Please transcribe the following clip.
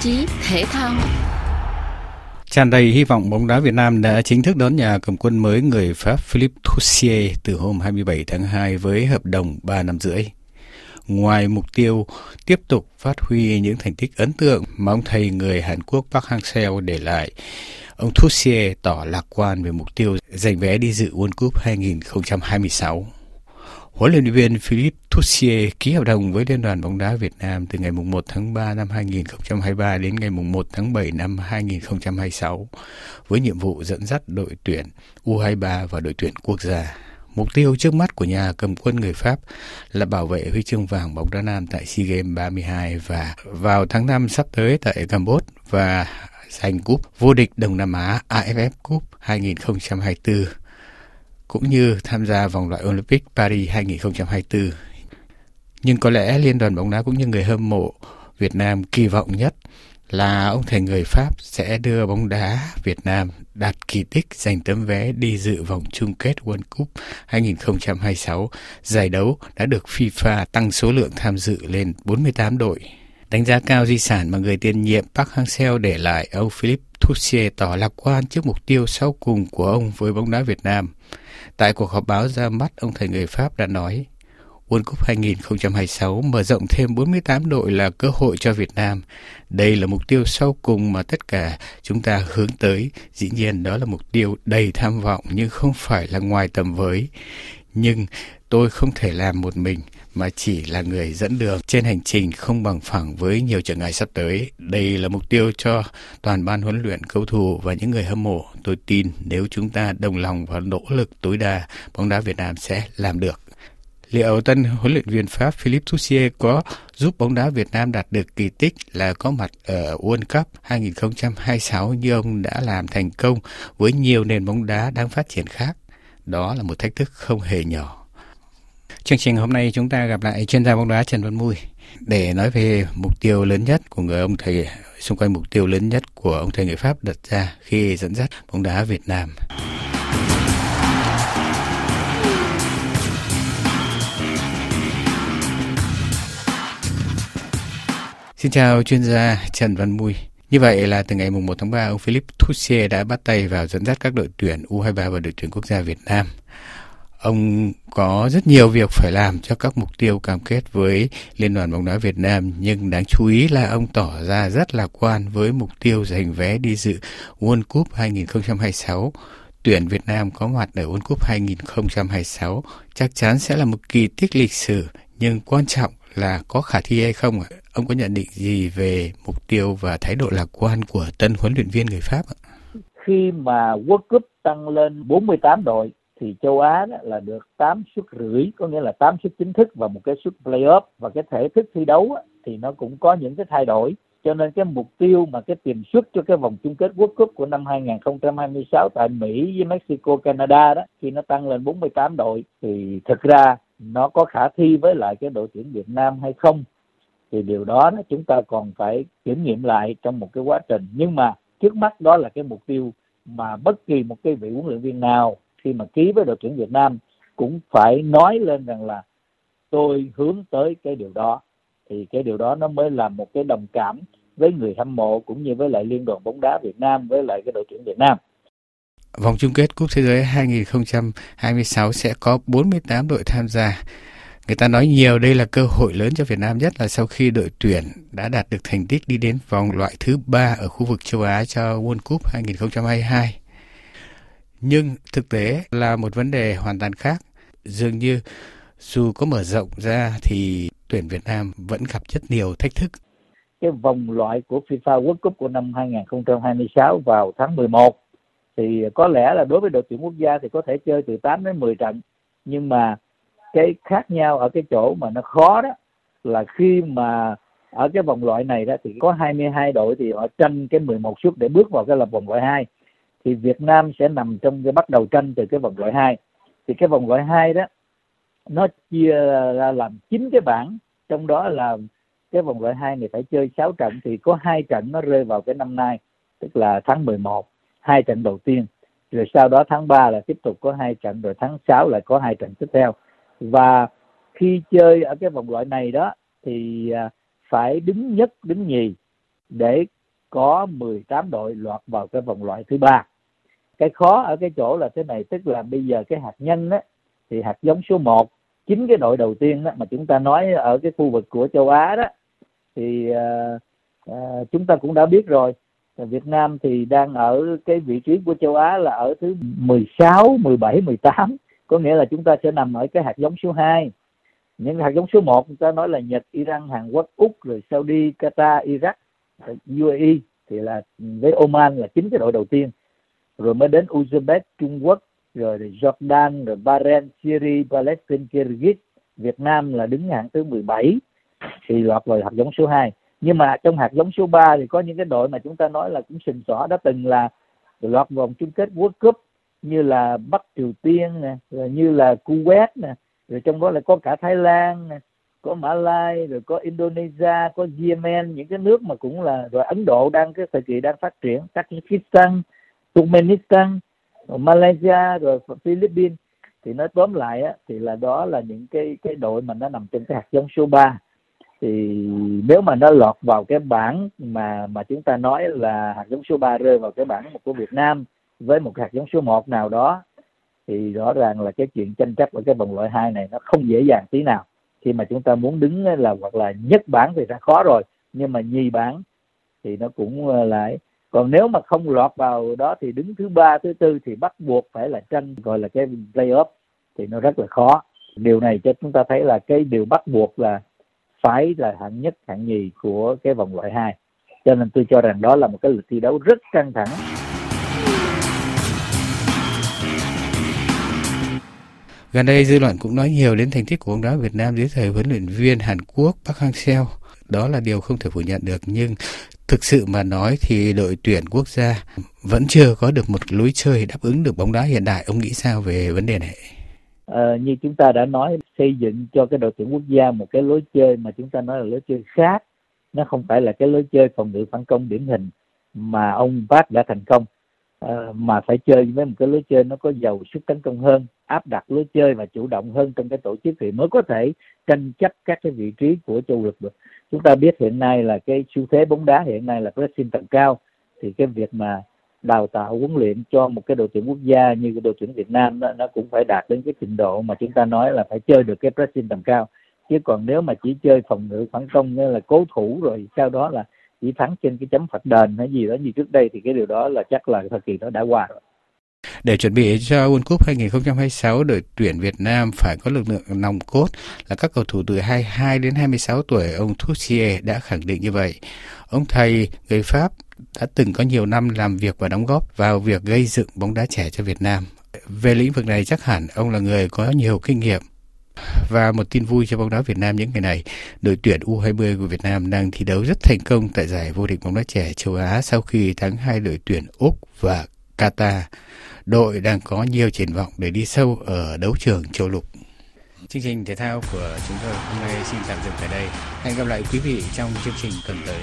chí thể thao. Tràn đầy hy vọng bóng đá Việt Nam đã chính thức đón nhà cầm quân mới người Pháp Philippe Toussier từ hôm 27 tháng 2 với hợp đồng 3 năm rưỡi. Ngoài mục tiêu tiếp tục phát huy những thành tích ấn tượng mà ông thầy người Hàn Quốc Park Hang-seo để lại, ông Toussier tỏ lạc quan về mục tiêu giành vé đi dự World Cup 2026. Huấn luyện viên Philippe Toussier ký hợp đồng với Liên đoàn bóng đá Việt Nam từ ngày 1 tháng 3 năm 2023 đến ngày 1 tháng 7 năm 2026 với nhiệm vụ dẫn dắt đội tuyển U23 và đội tuyển quốc gia. Mục tiêu trước mắt của nhà cầm quân người Pháp là bảo vệ huy chương vàng bóng đá nam tại SEA Games 32 và vào tháng 5 sắp tới tại Campuchia và giành cúp vô địch Đông Nam Á AFF Cup 2024 cũng như tham gia vòng loại Olympic Paris 2024. Nhưng có lẽ Liên đoàn bóng đá cũng như người hâm mộ Việt Nam kỳ vọng nhất là ông thầy người Pháp sẽ đưa bóng đá Việt Nam đạt kỳ tích giành tấm vé đi dự vòng chung kết World Cup 2026. Giải đấu đã được FIFA tăng số lượng tham dự lên 48 đội. Đánh giá cao di sản mà người tiền nhiệm Park Hang-seo để lại, ông Philippe Thussier tỏ lạc quan trước mục tiêu sau cùng của ông với bóng đá Việt Nam. Tại cuộc họp báo ra mắt, ông thầy người Pháp đã nói, World Cup 2026 mở rộng thêm 48 đội là cơ hội cho Việt Nam. Đây là mục tiêu sau cùng mà tất cả chúng ta hướng tới. Dĩ nhiên đó là mục tiêu đầy tham vọng nhưng không phải là ngoài tầm với. Nhưng tôi không thể làm một mình mà chỉ là người dẫn đường trên hành trình không bằng phẳng với nhiều trở ngại sắp tới. Đây là mục tiêu cho toàn ban huấn luyện, cầu thủ và những người hâm mộ. Tôi tin nếu chúng ta đồng lòng và nỗ lực tối đa, bóng đá Việt Nam sẽ làm được. Liệu tân huấn luyện viên Pháp Philippe Toussier có giúp bóng đá Việt Nam đạt được kỳ tích là có mặt ở World Cup 2026 như ông đã làm thành công với nhiều nền bóng đá đang phát triển khác? Đó là một thách thức không hề nhỏ. Chương trình hôm nay chúng ta gặp lại chuyên gia bóng đá Trần Văn Mui để nói về mục tiêu lớn nhất của người ông thầy xung quanh mục tiêu lớn nhất của ông thầy người Pháp đặt ra khi dẫn dắt bóng đá Việt Nam. Xin chào chuyên gia Trần Văn Mui. Như vậy là từ ngày 1 tháng 3, ông Philippe Thussier đã bắt tay vào dẫn dắt các đội tuyển U23 và đội tuyển quốc gia Việt Nam. Ông có rất nhiều việc phải làm cho các mục tiêu cam kết với Liên đoàn bóng đá Việt Nam, nhưng đáng chú ý là ông tỏ ra rất lạc quan với mục tiêu giành vé đi dự World Cup 2026. Tuyển Việt Nam có mặt ở World Cup 2026 chắc chắn sẽ là một kỳ tích lịch sử, nhưng quan trọng là có khả thi hay không ạ? Ông có nhận định gì về mục tiêu và thái độ lạc quan của tân huấn luyện viên người Pháp ạ? Khi mà World Cup tăng lên 48 đội thì châu Á đó là được 8 suất rưỡi, có nghĩa là 8 suất chính thức và một cái suất playoff và cái thể thức thi đấu thì nó cũng có những cái thay đổi. Cho nên cái mục tiêu mà cái tiền suất cho cái vòng chung kết World Cup của năm 2026 tại Mỹ với Mexico, Canada đó khi nó tăng lên 48 đội thì thực ra nó có khả thi với lại cái đội tuyển Việt Nam hay không thì điều đó chúng ta còn phải kiểm nghiệm lại trong một cái quá trình nhưng mà trước mắt đó là cái mục tiêu mà bất kỳ một cái vị huấn luyện viên nào khi mà ký với đội tuyển Việt Nam cũng phải nói lên rằng là tôi hướng tới cái điều đó thì cái điều đó nó mới là một cái đồng cảm với người hâm mộ cũng như với lại liên đoàn bóng đá Việt Nam với lại cái đội tuyển Việt Nam. Vòng chung kết Cúp Thế giới 2026 sẽ có 48 đội tham gia. Người ta nói nhiều đây là cơ hội lớn cho Việt Nam nhất là sau khi đội tuyển đã đạt được thành tích đi đến vòng loại thứ ba ở khu vực châu Á cho World Cup 2022. Nhưng thực tế là một vấn đề hoàn toàn khác. Dường như dù có mở rộng ra thì tuyển Việt Nam vẫn gặp rất nhiều thách thức. Cái vòng loại của FIFA World Cup của năm 2026 vào tháng 11 thì có lẽ là đối với đội tuyển quốc gia thì có thể chơi từ 8 đến 10 trận nhưng mà cái khác nhau ở cái chỗ mà nó khó đó, là khi mà ở cái vòng loại này đó thì có 22 đội thì họ tranh cái 11 suất để bước vào cái là vòng loại 2 thì Việt Nam sẽ nằm trong cái bắt đầu tranh từ cái vòng loại 2 thì cái vòng loại 2 đó, nó chia ra làm chín cái bảng, trong đó là cái vòng loại 2 này phải chơi 6 trận, thì có hai trận nó rơi vào cái năm nay, tức là tháng 11 hai trận đầu tiên. Rồi sau đó tháng 3 là tiếp tục có hai trận, rồi tháng 6 lại có hai trận tiếp theo và khi chơi ở cái vòng loại này đó thì à, phải đứng nhất đứng nhì để có 18 đội lọt vào cái vòng loại thứ ba. Cái khó ở cái chỗ là thế này tức là bây giờ cái hạt nhân á thì hạt giống số 1 chính cái đội đầu tiên đó mà chúng ta nói ở cái khu vực của châu Á đó thì uh, uh, chúng ta cũng đã biết rồi. Việt Nam thì đang ở cái vị trí của châu Á là ở thứ 16, 17, 18 có nghĩa là chúng ta sẽ nằm ở cái hạt giống số 2 những hạt giống số 1 chúng ta nói là Nhật, Iran, Hàn Quốc, Úc rồi Saudi, Qatar, Iraq, UAE thì là với Oman là chính cái đội đầu tiên. Rồi mới đến Uzbek, Trung Quốc rồi Jordan, rồi Bahrain, Syria, Palestine, Kyrgyz, Việt Nam là đứng hạng thứ 17 thì lọt vào hạt giống số 2 nhưng mà trong hạt giống số 3 thì có những cái đội mà chúng ta nói là cũng sình sỏ đã từng là lọt vòng chung kết World Cup như là Bắc Triều Tiên nè, rồi như là Kuwait nè, rồi trong đó là có cả Thái Lan nè, có Mã Lai, rồi có Indonesia, có Yemen, những cái nước mà cũng là rồi Ấn Độ đang cái thời kỳ đang phát triển, Tajikistan, Turkmenistan, Malaysia rồi Philippines. Thì nói tóm lại á, thì là đó là những cái cái đội mà nó nằm trên cái hạt giống số 3 thì nếu mà nó lọt vào cái bảng mà mà chúng ta nói là hạt giống số 3 rơi vào cái bảng của Việt Nam với một hạt giống số 1 nào đó, thì rõ ràng là cái chuyện tranh chấp ở cái vòng loại hai này nó không dễ dàng tí nào. Khi mà chúng ta muốn đứng là, hoặc là nhất bảng thì đã khó rồi, nhưng mà nhì bảng thì nó cũng ờ, lại. Còn nếu mà không lọt vào đó thì đứng thứ ba, thứ tư thì bắt buộc phải là tranh, gọi là cái playoff thì nó rất là khó. Điều này cho chúng ta thấy là cái điều bắt buộc là phải là hạng nhất, hạng nhì của cái vòng loại hai. Cho nên tôi cho rằng đó là một cái lịch thi đấu rất căng thẳng. Gần đây dư luận cũng nói nhiều đến thành tích của bóng đá Việt Nam dưới thời huấn luyện viên Hàn Quốc Park Hang-seo. Đó là điều không thể phủ nhận được nhưng thực sự mà nói thì đội tuyển quốc gia vẫn chưa có được một lối chơi đáp ứng được bóng đá hiện đại. Ông nghĩ sao về vấn đề này? À, như chúng ta đã nói xây dựng cho cái đội tuyển quốc gia một cái lối chơi mà chúng ta nói là lối chơi khác nó không phải là cái lối chơi phòng ngự phản công điển hình mà ông Park đã thành công uh, mà phải chơi với một cái lối chơi nó có giàu sức tấn công hơn áp đặt lối chơi và chủ động hơn trong cái tổ chức thì mới có thể tranh chấp các cái vị trí của châu lục được. Chúng ta biết hiện nay là cái xu thế bóng đá hiện nay là pressing tầm cao thì cái việc mà đào tạo huấn luyện cho một cái đội tuyển quốc gia như cái đội tuyển Việt Nam đó, nó cũng phải đạt đến cái trình độ mà chúng ta nói là phải chơi được cái pressing tầm cao. Chứ còn nếu mà chỉ chơi phòng ngự phản công như là cố thủ rồi sau đó là chỉ thắng trên cái chấm phạt đền hay gì đó như trước đây thì cái điều đó là chắc là thời kỳ đó đã qua rồi. Để chuẩn bị cho World Cup 2026, đội tuyển Việt Nam phải có lực lượng nòng cốt là các cầu thủ từ 22 đến 26 tuổi. Ông Thussier đã khẳng định như vậy. Ông thầy người Pháp đã từng có nhiều năm làm việc và đóng góp vào việc gây dựng bóng đá trẻ cho Việt Nam. Về lĩnh vực này chắc hẳn ông là người có nhiều kinh nghiệm và một tin vui cho bóng đá Việt Nam những ngày này, đội tuyển U20 của Việt Nam đang thi đấu rất thành công tại giải vô địch bóng đá trẻ châu Á sau khi thắng hai đội tuyển Úc và Qatar. Đội đang có nhiều triển vọng để đi sâu ở đấu trường châu lục. Chương trình thể thao của chúng tôi hôm nay xin tạm dừng tại đây. Hẹn gặp lại quý vị trong chương trình tuần tới.